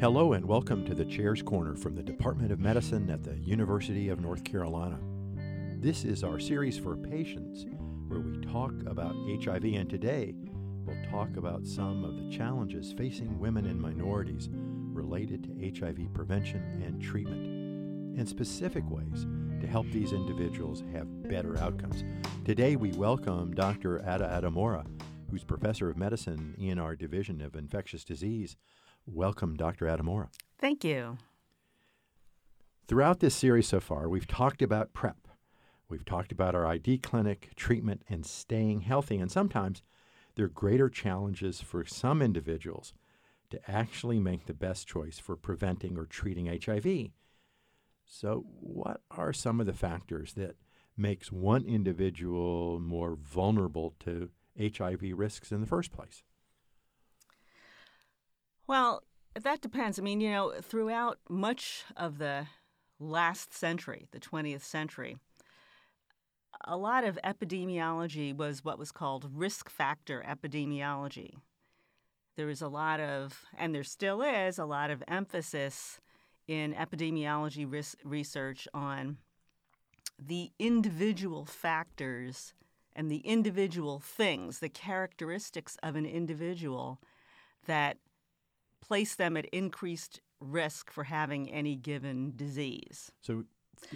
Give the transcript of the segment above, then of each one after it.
Hello and welcome to the Chair's Corner from the Department of Medicine at the University of North Carolina. This is our series for patients where we talk about HIV, and today we'll talk about some of the challenges facing women and minorities related to HIV prevention and treatment, and specific ways to help these individuals have better outcomes. Today we welcome Dr. Adaora Adimora, who's professor of medicine in our Division of Infectious Disease. Welcome, Dr. Adimora. Thank you. Throughout this series so far, we've talked about PrEP. We've talked about our ID clinic, treatment, and staying healthy. And sometimes there are greater challenges for some individuals to actually make the best choice for preventing or treating HIV. So, what are some of the factors that makes one individual more vulnerable to HIV risks in the first place? Well, that depends. I mean, you know, throughout much of the last century, the 20th century, a lot of epidemiology was what was called risk factor epidemiology. There was a lot of, and there still is, a lot of emphasis in epidemiology research on the individual factors and the individual things, the characteristics of an individual that place them at increased risk for having any given disease. So,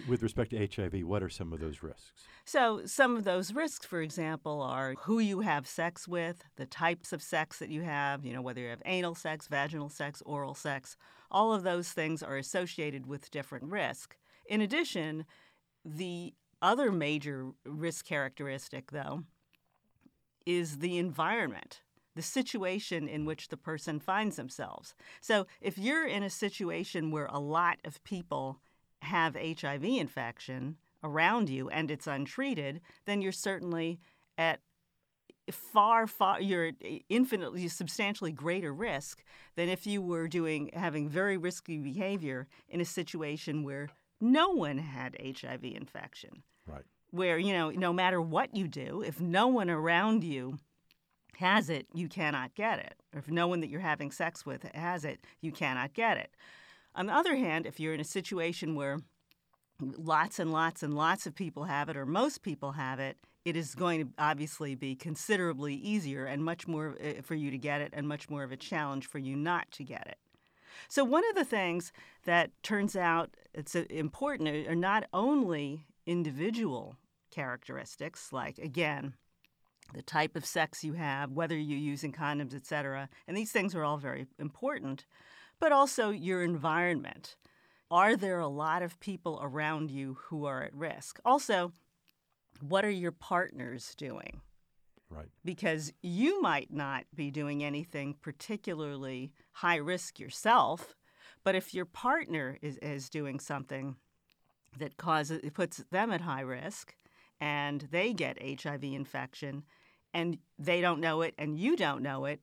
with respect to HIV, what are some of those risks? So, some of those risks, for example, are who you have sex with, the types of sex that you have, you know, whether you have anal sex, vaginal sex, oral sex. All of those things are associated with different risk. In addition, the other major risk characteristic, though, is the environment the situation in which the person finds themselves. So if you're in a situation where a lot of people have HIV infection around you and it's untreated, then you're certainly at far far you're infinitely substantially greater risk than if you were doing having very risky behavior in a situation where no one had HIV infection. Right. Where, you know, no matter what you do, if no one around you has it, you cannot get it. Or if no one that you're having sex with has it, you cannot get it. On the other hand, if you're in a situation where lots and lots and lots of people have it, or most people have it, it is going to obviously be considerably easier and much more eh, for you to get it, and much more of a challenge for you not to get it. So, one of the things that turns out it's uh, important are not only individual characteristics, like, again, the type of sex you have, whether you're using condoms, etc. And these things are all very important, but also your environment. Are there a lot of people around you who are at risk? Also, what are your partners doing? Right. Because you might not be doing anything particularly high risk yourself, but if your partner is, is doing something that causes it puts them at high risk and they get HIV infection, and they don't know it and you don't know it,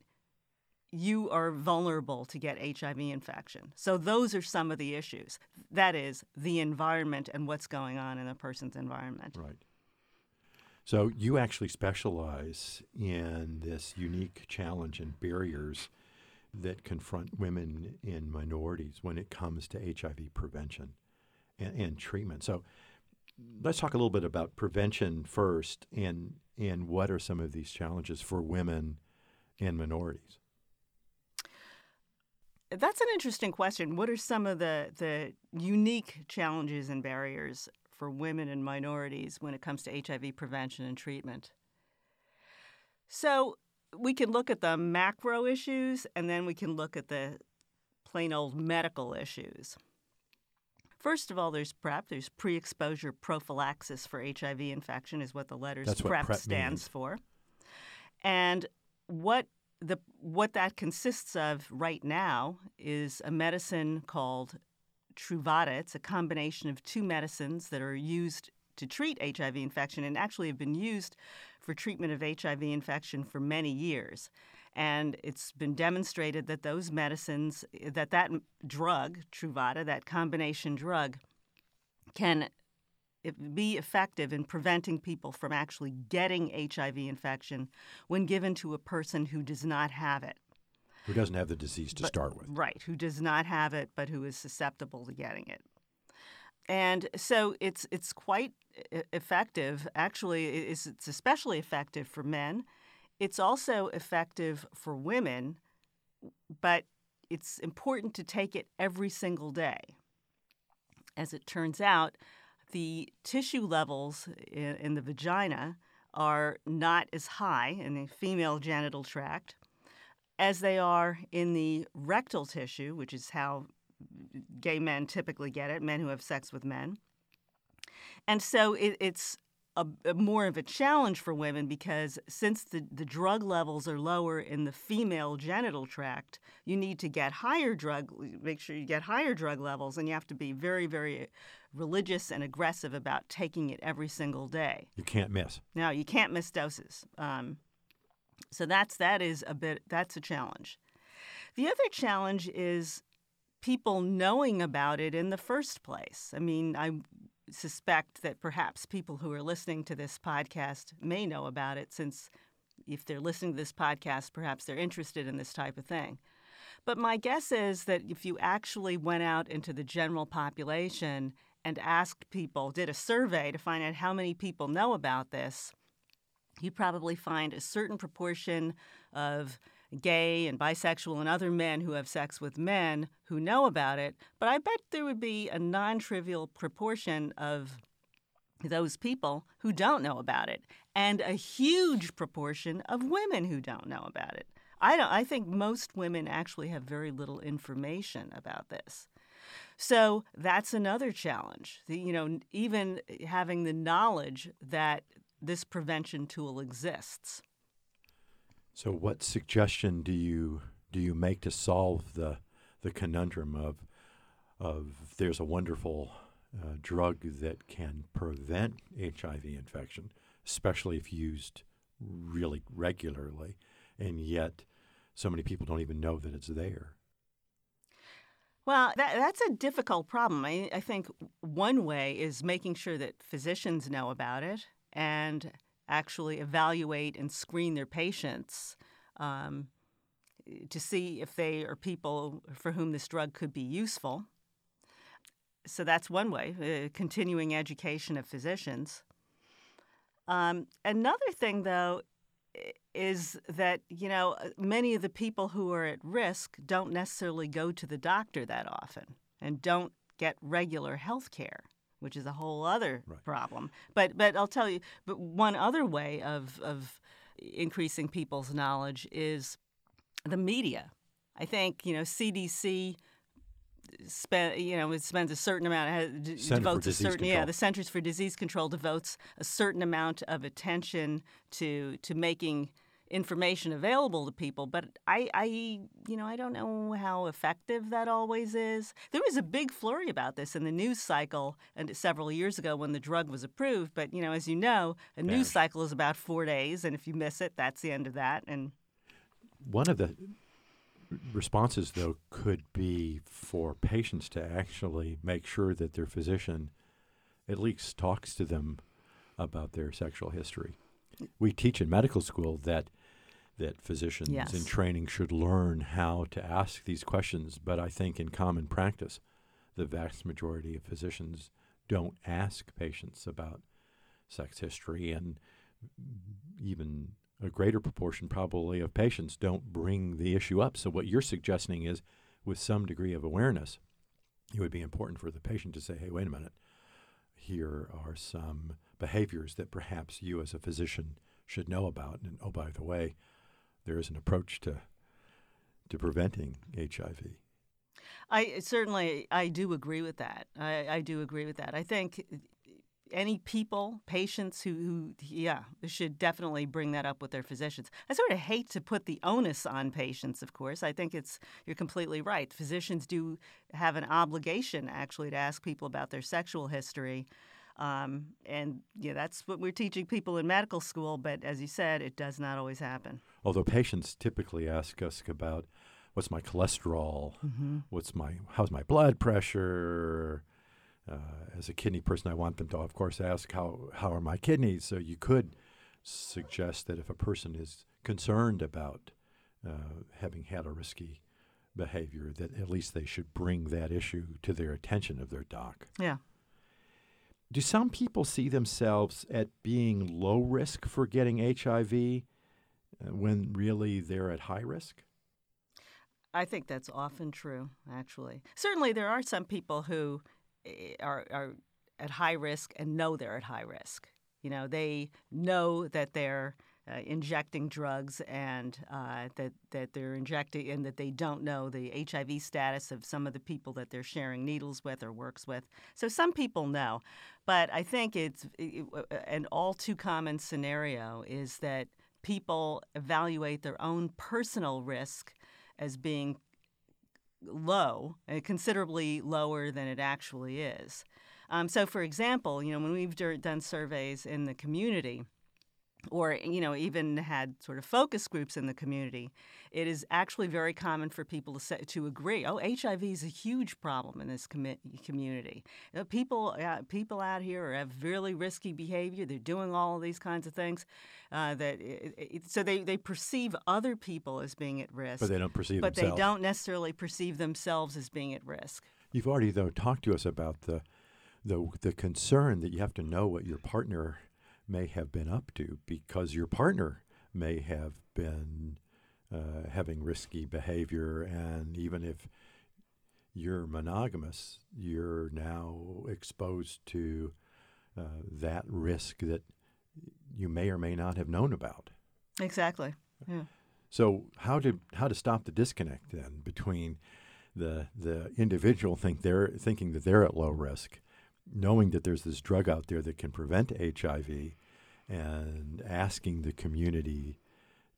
you are vulnerable to get HIV infection. So, those are some of the issues. That is the environment and what's going on in a person's environment. Right. So, you actually specialize in this unique challenge and barriers that confront women and minorities when it comes to HIV prevention and, and treatment. So, let's talk a little bit about prevention first and and what are some of these challenges for women and minorities? That's an interesting question. What are some of the, the unique challenges and barriers for women and minorities when it comes to HIV prevention and treatment? So, we can look at the macro issues and then we can look at the plain old medical issues. First of all, there's PrEP. There's pre-exposure prophylaxis for HIV infection, is what the letters That's PrEP, PrEP stands means. for. And what the what that consists of right now is a medicine called Truvada. It's a combination of two medicines that are used to treat HIV infection and actually have been used for treatment of HIV infection for many years and it's been demonstrated that those medicines that that drug Truvada that combination drug can be effective in preventing people from actually getting HIV infection when given to a person who does not have it. Who doesn't have the disease to but, start with. Right, who does not have it but who is susceptible to getting it. And so it's it's quite effective. Actually, it's, it's especially effective for men. It's also effective for women, but it's important to take it every single day. As it turns out, the tissue levels in, in the vagina are not as high in the female genital tract as they are in the rectal tissue, which is how gay men typically get it, men who have sex with men. And so it, it's a, a, more of a challenge for women because since the, the drug levels are lower in the female genital tract, you need to get higher drug, make sure you get higher drug levels, and you have to be very, very religious and aggressive about taking it every single day. You can't miss. No, you can't miss doses. Um, so that's that is a bit that's a challenge. The other challenge is people knowing about it in the first place. I mean, I suspect that perhaps people who are listening to this podcast may know about it since if they're listening to this podcast, perhaps they're interested in this type of thing. But my guess is that if you actually went out into the general population and asked people, did a survey to find out how many people know about this, you'd probably find a certain proportion of gay and bisexual and other men who have sex with men who know about it, but I bet there would be a non trivial proportion of those people who don't know about it, and a huge proportion of women who don't know about it. I don't I think most women actually have very little information about this. So that's another challenge. The, you know, even having the knowledge that this prevention tool exists. So, what suggestion do you do you make to solve the the conundrum of of there's a wonderful uh, drug that can prevent HIV infection, especially if used really regularly, and yet so many people don't even know that it's there. Well, that, that's a difficult problem. I, I think one way is making sure that physicians know about it and actually evaluate and screen their patients um, to see if they are people for whom this drug could be useful. So that's one way, uh, continuing education of physicians. Um, another thing, though, is that you know uh, many of the people who are at risk don't necessarily go to the doctor that often and don't get regular health care which is a whole other right. problem. But but I'll tell you, but one other way of of increasing people's knowledge is the media. I think you know CDC spend you know it spends a certain amount devotes a certain control. yeah the Centers for Disease Control devotes a certain amount of attention to to making information available to people, but I, I, you know, I don't know how effective that always is. There was a big flurry about this in the news cycle and several years ago when the drug was approved. But you know, as you know, a news cycle is about four days, and if you miss it, that's the end of that. And one of the responses, though, could be for patients to actually make sure that their physician at least talks to them about their sexual history. We teach in medical school that that physicians yes. in training should learn how to ask these questions. But I think in common practice, the vast majority of physicians don't ask patients about sex history, and even a greater proportion probably of patients don't bring the issue up. So, what you're suggesting is with some degree of awareness, it would be important for the patient to say, hey, wait a minute, here are some behaviors that perhaps you as a physician should know about. And oh, by the way, there is an approach to to preventing HIV. I certainly I do agree with that. I, I do agree with that. I think any people, patients who, who, yeah, should definitely bring that up with their physicians. I sort of hate to put the onus on patients, of course. I think it's, you're completely right. Physicians do have an obligation, actually, to ask people about their sexual history. Um, and yeah, that's what we're teaching people in medical school. But as you said, it does not always happen. Although patients typically ask us about what's my cholesterol, mm-hmm. what's my how's my blood pressure. Uh, as a kidney person, I want them to, of course, ask how how are my kidneys. So you could suggest that if a person is concerned about uh, having had a risky behavior, that at least they should bring that issue to their attention of their doc. Yeah. Do some people see themselves at being low risk for getting HIV uh, when really they're at high risk? I think that's often true, actually. Certainly, there are some people who are, are at high risk and know they're at high risk. You know, they know that they're uh, injecting drugs and uh, that that they're injecting and that they don't know the HIV status of some of the people that they're sharing needles with or works with. So some people know, but I think it's it, an all too common scenario is that people evaluate their own personal risk as being low, uh, considerably lower than it actually is. Um, so, for example, you know, when we've done surveys in the community, or you know even had sort of focus groups in the community it is actually very common for people to say, to agree oh hiv is a huge problem in this com- community you know, people uh, people out here have really risky behavior they're doing all of these kinds of things uh, that it, it, so they, they perceive other people as being at risk but they don't perceive but themselves. they don't necessarily perceive themselves as being at risk you've already though talked to us about the the the concern that you have to know what your partner may have been up to because your partner may have been uh, having risky behavior. And even if you're monogamous you're now exposed to uh, that risk that you may or may not have known about. Exactly. Yeah. So how to how to stop the disconnect then between the the individual think they're thinking that they're at low risk knowing that there's this drug out there that can prevent HIV and asking the community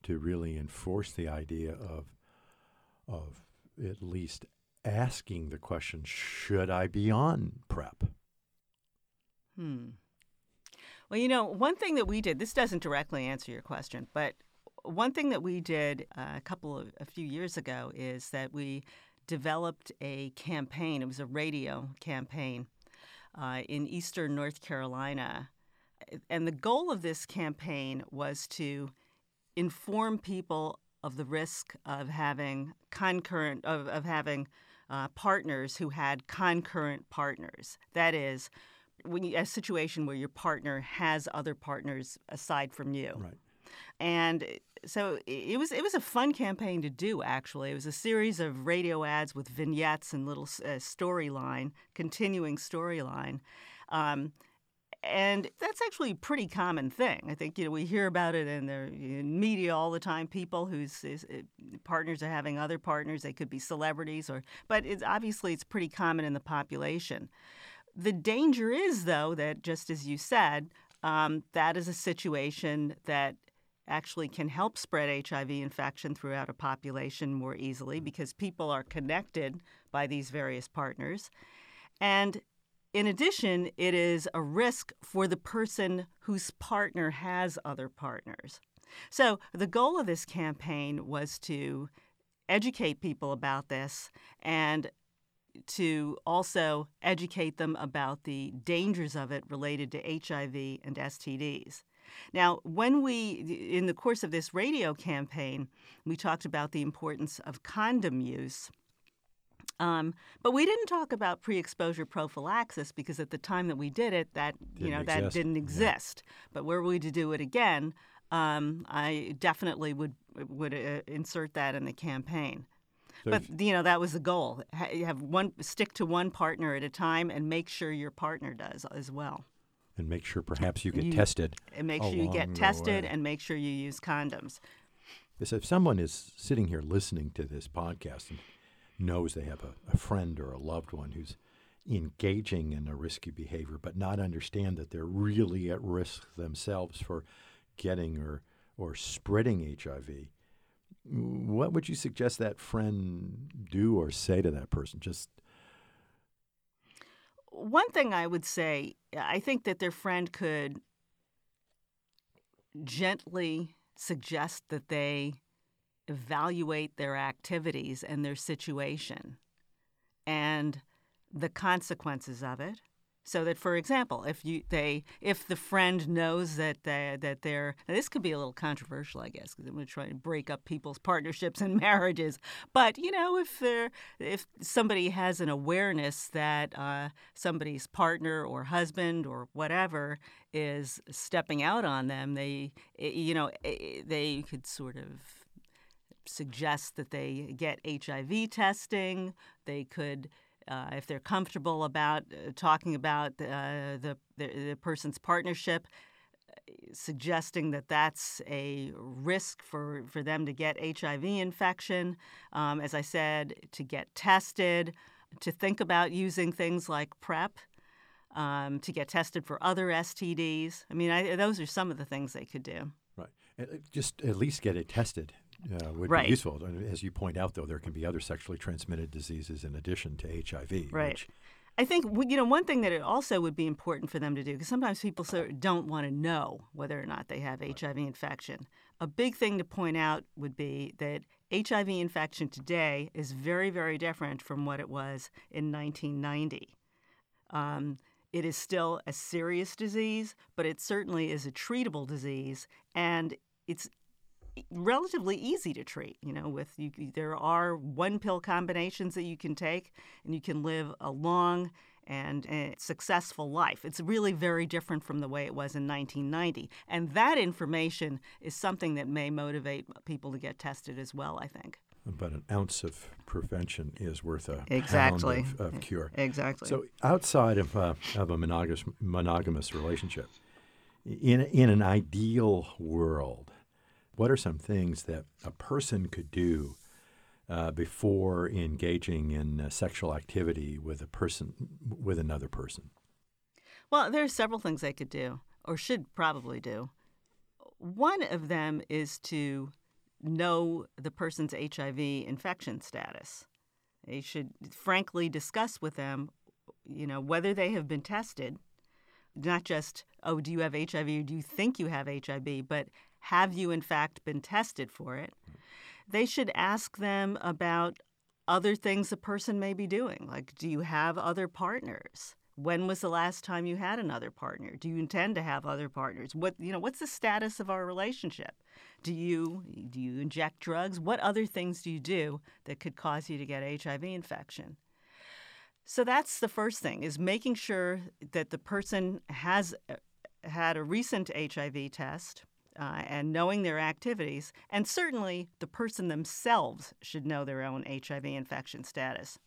to really enforce the idea of of at least asking the question should I be on PrEP? Hmm. Well, you know, one thing that we did, this doesn't directly answer your question, but one thing that we did uh, a couple of a few years ago is that we developed a campaign. It was a radio campaign uh, in eastern North Carolina. And the goal of this campaign was to inform people of the risk of having concurrent of, of having uh, partners who had concurrent partners. That is, when you, a situation where your partner has other partners aside from you. Right. And so it was it was a fun campaign to do. Actually, it was a series of radio ads with vignettes and little uh, storyline, continuing storyline. Um, and that's actually a pretty common thing. I think you know we hear about it in the in media all the time. People whose is, uh, partners are having other partners. They could be celebrities, or but it's obviously it's pretty common in the population. The danger is, though, that just as you said, um, that is a situation that actually can help spread HIV infection throughout a population more easily mm. because people are connected by these various partners. And in addition, it is a risk for the person whose partner has other partners. So, the goal of this campaign was to educate people about this and to also educate them about the dangers of it related to HIV and STDs. Now, when we, in the course of this radio campaign, we talked about the importance of condom use. Um, but we didn't talk about pre-exposure prophylaxis because at the time that we did it, that didn't you know exist. that didn't exist. Yeah. But were we to do it again, um, I definitely would would uh, insert that in the campaign. So but you know that was the goal. Have one stick to one partner at a time, and make sure your partner does as well and make sure perhaps you get you, tested. And make sure you get tested and make sure you use condoms. Because if someone is sitting here listening to this podcast and knows they have a, a friend or a loved one who's engaging in a risky behavior, but not understand that they're really at risk themselves for getting or or spreading HIV, what would you suggest that friend do or say to that person? Just one thing I would say, I think that their friend could gently suggest that they evaluate their activities and their situation and the consequences of it. So that, for example, if you they if the friend knows that they, that they're this could be a little controversial, I guess, because I'm going to try to break up people's partnerships and marriages. But you know, if they're, if somebody has an awareness that uh, somebody's partner or husband or whatever is stepping out on them, they eh, you know eh, eh, they could sort of suggest that they get HIV testing. They could uh, if they're comfortable about uh, talking about uh, the, the, the person's partnership, suggesting that that's a risk for, for them to get HIV infection. Um, as I said, to get tested, to think about using things like PrEP. Um, to get tested for other STDs. I mean, I, those are some of the things they could do. Right. Just at least get it tested uh, would right. be useful. As you point out, though, there can be other sexually transmitted diseases in addition to HIV. Right. Which, I think you know one thing that it also would be important for them to do because sometimes people don't want to know whether or not they have HIV infection. A big thing to point out would be that HIV infection today is very very different from what it was in 1990. Um, it is still a serious disease, but it certainly is a treatable disease, and it's relatively easy to treat. You know, with you, there are one pill combinations that you can take, and you can live a long and, and successful life. It's really very different from the way it was in 1990, and that information is something that may motivate people to get tested as well. I think. But an ounce of prevention is worth a exactly. pound of, of cure. Exactly. So outside of, uh, of a monogamous, monogamous relationship, in, in an ideal world, what are some things that a person could do uh, before engaging in uh, sexual activity with a person with another person? Well, there are several things they could do, or should probably do. One of them is to know the person's HIV infection status. They should frankly discuss with them, you know, whether they have been tested, not just, oh, do you have HIV or do you think you have HIV, but have you, in fact, been tested for it? They should ask them about other things a person may be doing. Like, do you have other partners? When was the last time you had another partner? Do you intend to have other partners? What you know, what's the status of our relationship? Do you do you inject drugs? What other things do you do that could cause you to get HIV infection? So that's the first thing is making sure that the person has uh, had a recent HIV test uh, and knowing their activities, and certainly the person themselves should know their own HIV infection status.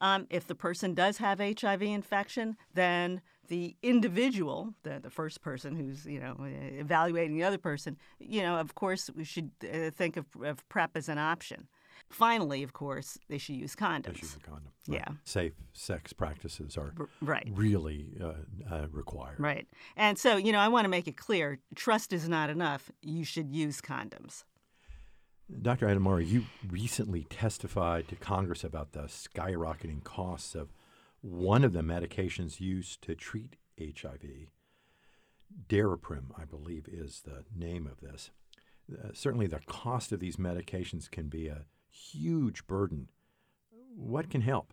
Um, if the person does have HIV infection, then the individual, the, the first person who's you know evaluating the other person, you know, of course, we should uh, think of, of PrEP as an option. Finally, of course, they should use condoms. They should use a condom. Right. Yeah. Safe sex practices are right. really uh, uh, required. Right. And so, you know, I want to make it clear trust is not enough. You should use condoms. Dr. Adimora, you recently testified to Congress about the skyrocketing costs of one of the medications used to treat HIV. Daraprim, I believe, is the name of this. Uh, certainly, the cost of these medications can be a huge burden. What can help?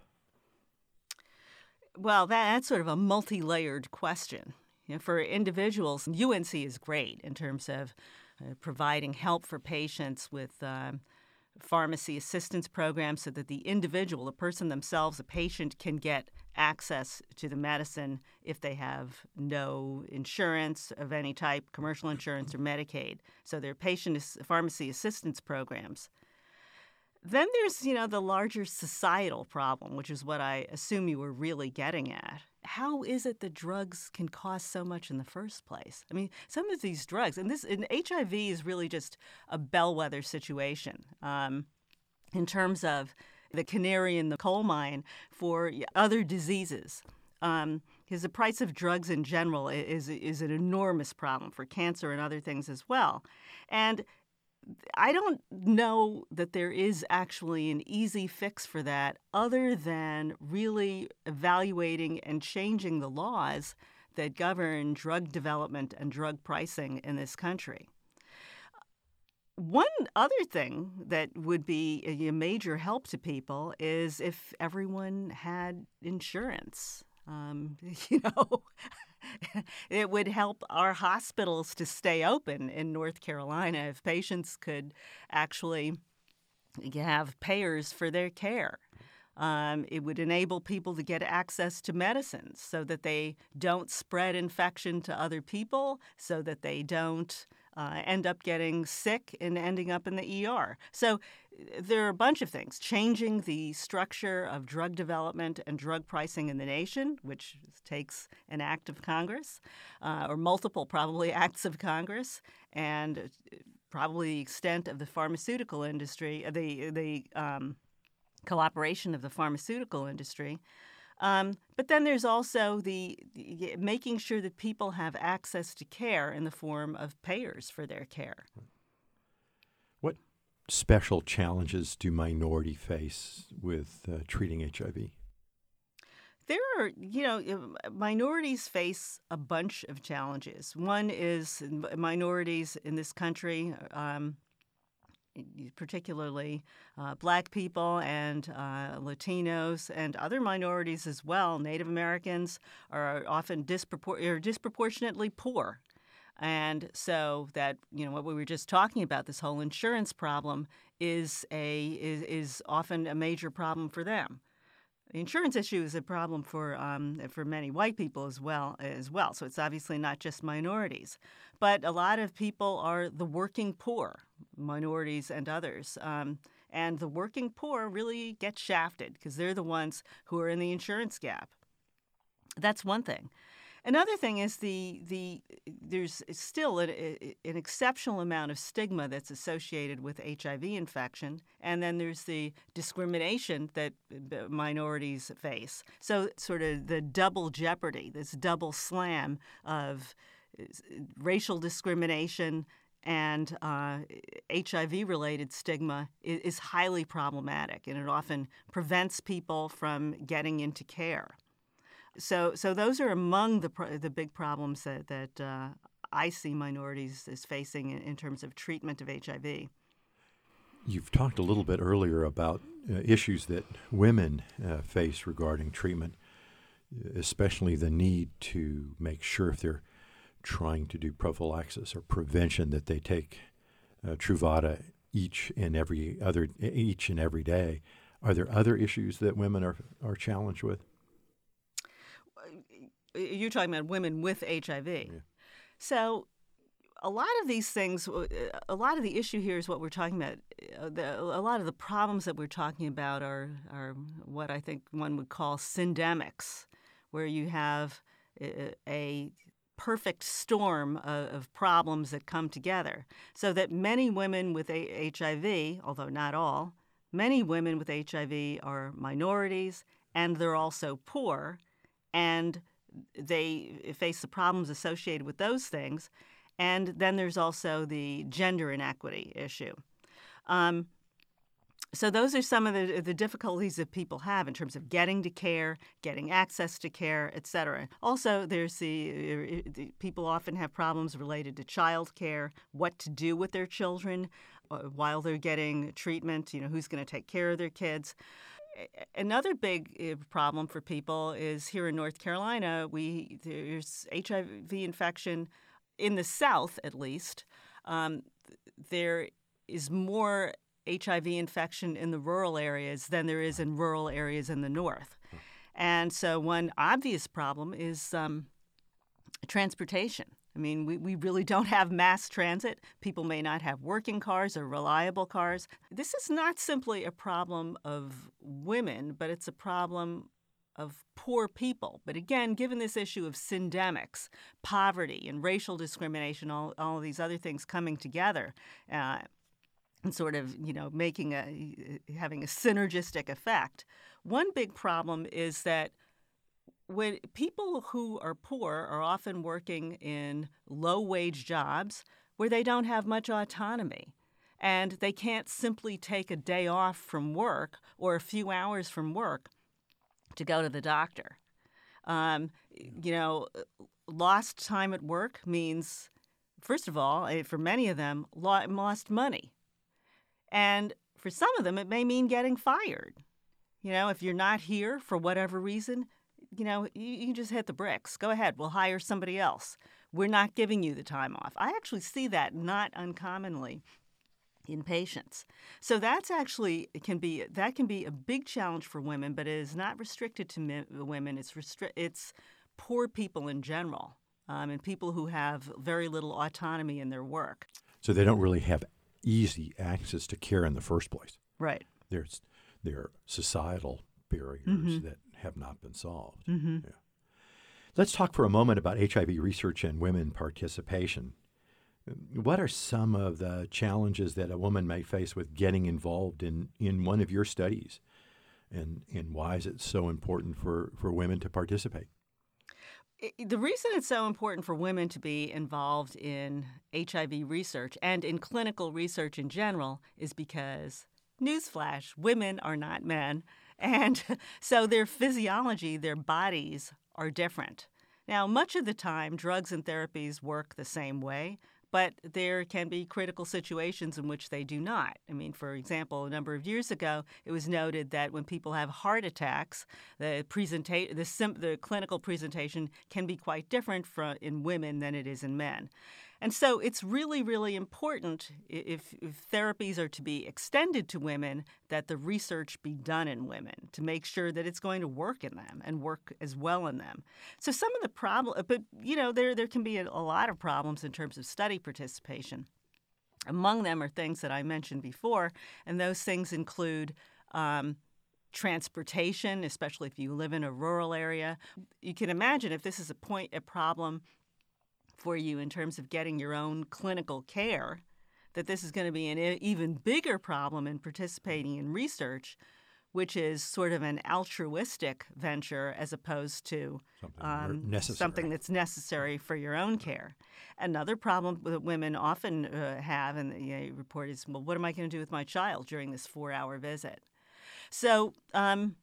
Well, that's sort of a multi layered question. You know, for individuals, UNC is great in terms of uh, providing help for patients with um, pharmacy assistance programs so that the individual, the person themselves, a patient, can get access to the medicine if they have no insurance of any type, commercial insurance or Medicaid. So there are patient pharmacy assistance programs. Then there's, you know, the larger societal problem, which is what I assume you were really getting at. How is it that drugs can cost so much in the first place? I mean, some of these drugs, and this and HIV is really just a bellwether situation um, in terms of the canary in the coal mine for other diseases. Um, because the price of drugs in general is is an enormous problem for cancer and other things as well. And I don't know that there is actually an easy fix for that other than really evaluating and changing the laws that govern drug development and drug pricing in this country. One other thing that would be a major help to people is if everyone had insurance. Um, you know, it would help our hospitals to stay open in North Carolina if patients could actually have payers for their care. Um, it would enable people to get access to medicines so that they don't spread infection to other people, so that they don't uh, end up getting sick and ending up in the ER. So there are a bunch of things. Changing the structure of drug development and drug pricing in the nation, which takes an act of Congress, uh, or multiple probably acts of Congress, and probably the extent of the pharmaceutical industry, the the um, cooperation of the pharmaceutical industry. Um, but then there's also the, the, making sure that people have access to care in the form of payers for their care. What special challenges do minority face with uh, treating HIV? There are, you know, minorities face a bunch of challenges. One is minorities in this country. Um, particularly uh, black people and uh, Latinos and other minorities as well, Native Americans, are often dispropor- are disproportionately poor. And so that you know what we were just talking about, this whole insurance problem is a is, is often a major problem for them. The insurance issue is a problem for um, for many white people as well as well. So it's obviously not just minorities, but a lot of people are the working poor, minorities and others. Um, and the working poor really get shafted because they're the ones who are in the insurance gap. That's one thing. Another thing is the the there's still an, an exceptional amount of stigma that's associated with HIV infection, and then there's the discrimination that minorities face. So sort of the double jeopardy, this double slam of uh, racial discrimination, and uh, HIV related stigma is, is, highly problematic and it often prevents people from getting into care. So, so those are among the, the big problems that, that uh, I see minorities as facing in, in, terms of treatment of HIV. You've talked a little bit earlier about uh, issues that women uh, face regarding treatment, especially the need to make sure if they're trying to do prophylaxis or prevention that they take uh, Truvada each and every other each and every day. Are there other issues that women are are challenged with? You're talking about women with HIV. Yeah. So a lot of these things, uh, a lot of the issue here is what we're talking about. Uh, a lot of the problems that we're talking about are, are what I think one would call syndemics, where you have a, a perfect storm of, of, problems that come together. So that many women with HIV, although not all, many women with HIV are minorities and they're also poor and they face the problems associated with those things. And then there's also the gender inequity issue. Um, so those are some of the, the difficulties that people have in terms of getting to care, getting access to care, et cetera. Also, there's the, the people often have problems related to child care, what to do with their children uh, while they're getting treatment, you know, who's going to take care of their kids. Another big uh, problem for people is here in North Carolina, we there's HIV infection in the South, at least. Um, there is more HIV infection in the rural areas than there is in rural areas in the north. And so, one obvious problem is um, transportation. I mean, we, we really don't have mass transit. People may not have working cars or reliable cars. This is not simply a problem of women, but it's a problem of poor people. But again, given this issue of syndemics, poverty, and racial discrimination, all, all these other things coming together, uh, and sort of you know making a having a synergistic effect. One big problem is that when people who are poor are often working in low wage jobs where they don't have much autonomy and they can't simply take a day off from work or a few hours from work to go to the doctor. Um, you know, lost time at work means, first of all, eh, for many of them, lost money and for some of them, it may mean getting fired. You know, if you're not here for whatever reason, you know, you, you just hit the bricks. Go ahead, we'll hire somebody else. We're not giving you the time off. I actually see that not uncommonly in patients. So that's actually it can be that can be a big challenge for women, but it is not restricted to women. It's restri- it's poor people in general, um, and people who have very little autonomy in their work. So they don't really have easy access to care in the first place. Right. There's there are societal barriers Mhm. that have not been solved. Mm-hmm. Yeah. Let's talk for a moment about HIV research and women participation. What are some of the challenges that a woman may face with getting involved in, in one of your studies? And, and why is it so important for, for women to participate? The reason it's so important for women to be involved in HIV research and in clinical research in general is because, newsflash, women are not men. And so their physiology, their bodies are different. Now, much of the time, drugs and therapies work the same way, but there can be critical situations in which they do not. I mean, for example, a number of years ago, it was noted that when people have heart attacks, the presenta- the, sim- the clinical presentation can be quite different from in women than it is in men. And so it's really, really important if, if therapies are to be extended to women that the research be done in women to make sure that it's going to work in them and work as well in them. So some of the problem, but you know, there there can be a, a lot of problems in terms of study participation. Among them are things that I mentioned before, and those things include. Um, transportation, especially if you live in a rural area. You can imagine if this is a point, a problem for you in terms of getting your own clinical care, that this is going to be an even bigger problem in participating in research, which is sort of an altruistic venture as opposed to Something um, something that's necessary for your own care. Another problem that women often uh, have in the report is, well, what am I going to do with my child during this four-hour visit? So, um,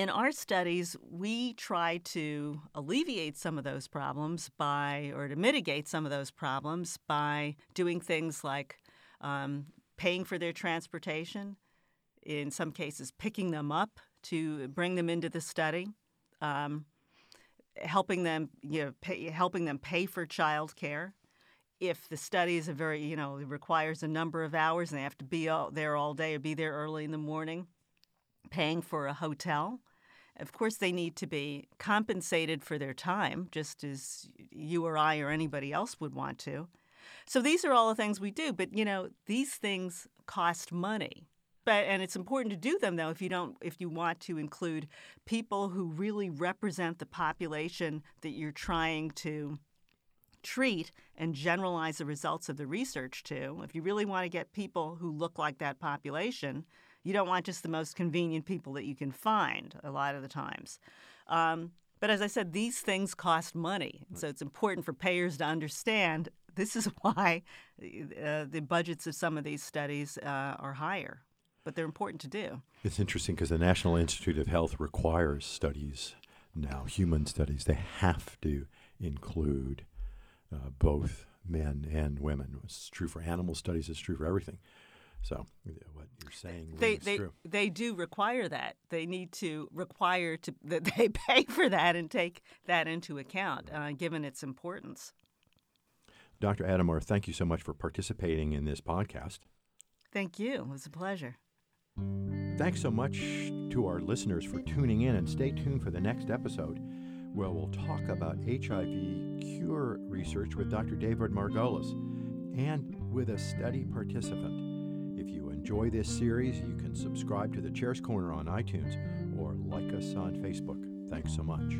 in our studies, we try to alleviate some of those problems by, or to mitigate some of those problems by doing things like um, paying for their transportation, in some cases, picking them up to bring them into the study. Um, helping them, you know, pay, helping them pay for childcare. If the study is a very, you know, requires a number of hours and they have to be all, there all day or be there early in the morning, paying for a hotel. Of course, they need to be compensated for their time, just as you or I or anybody else would want to. So these are all the things we do, but you know, these things cost money. But and it's important to do them though if you don't if you want to include people who really represent the population that you're trying to treat and generalize the results of the research to. If you really want to get people who look like that population, you don't want just the most convenient people that you can find a lot of the times. Um, but as I said, these things cost money. So it's important for payers to understand this is why uh, the budgets of some of these studies uh, are higher. But they're important to do. It's interesting because the National Institute of Health requires studies now, human studies. They have to include uh, both men and women. It's true for animal studies. It's true for everything. So what you're saying They they true. they do require that. They need to require to that they pay for that and take that into account, uh, given its importance. Dr. Adamar, thank you so much for participating in this podcast. Thank you. It was a pleasure. Thanks so much to our listeners for tuning in and stay tuned for the next episode where we'll talk about HIV cure research with Dr. David Margolis and with a study participant. Enjoy this series, you can subscribe to the Chairs Corner on iTunes or like us on Facebook. Thanks so much.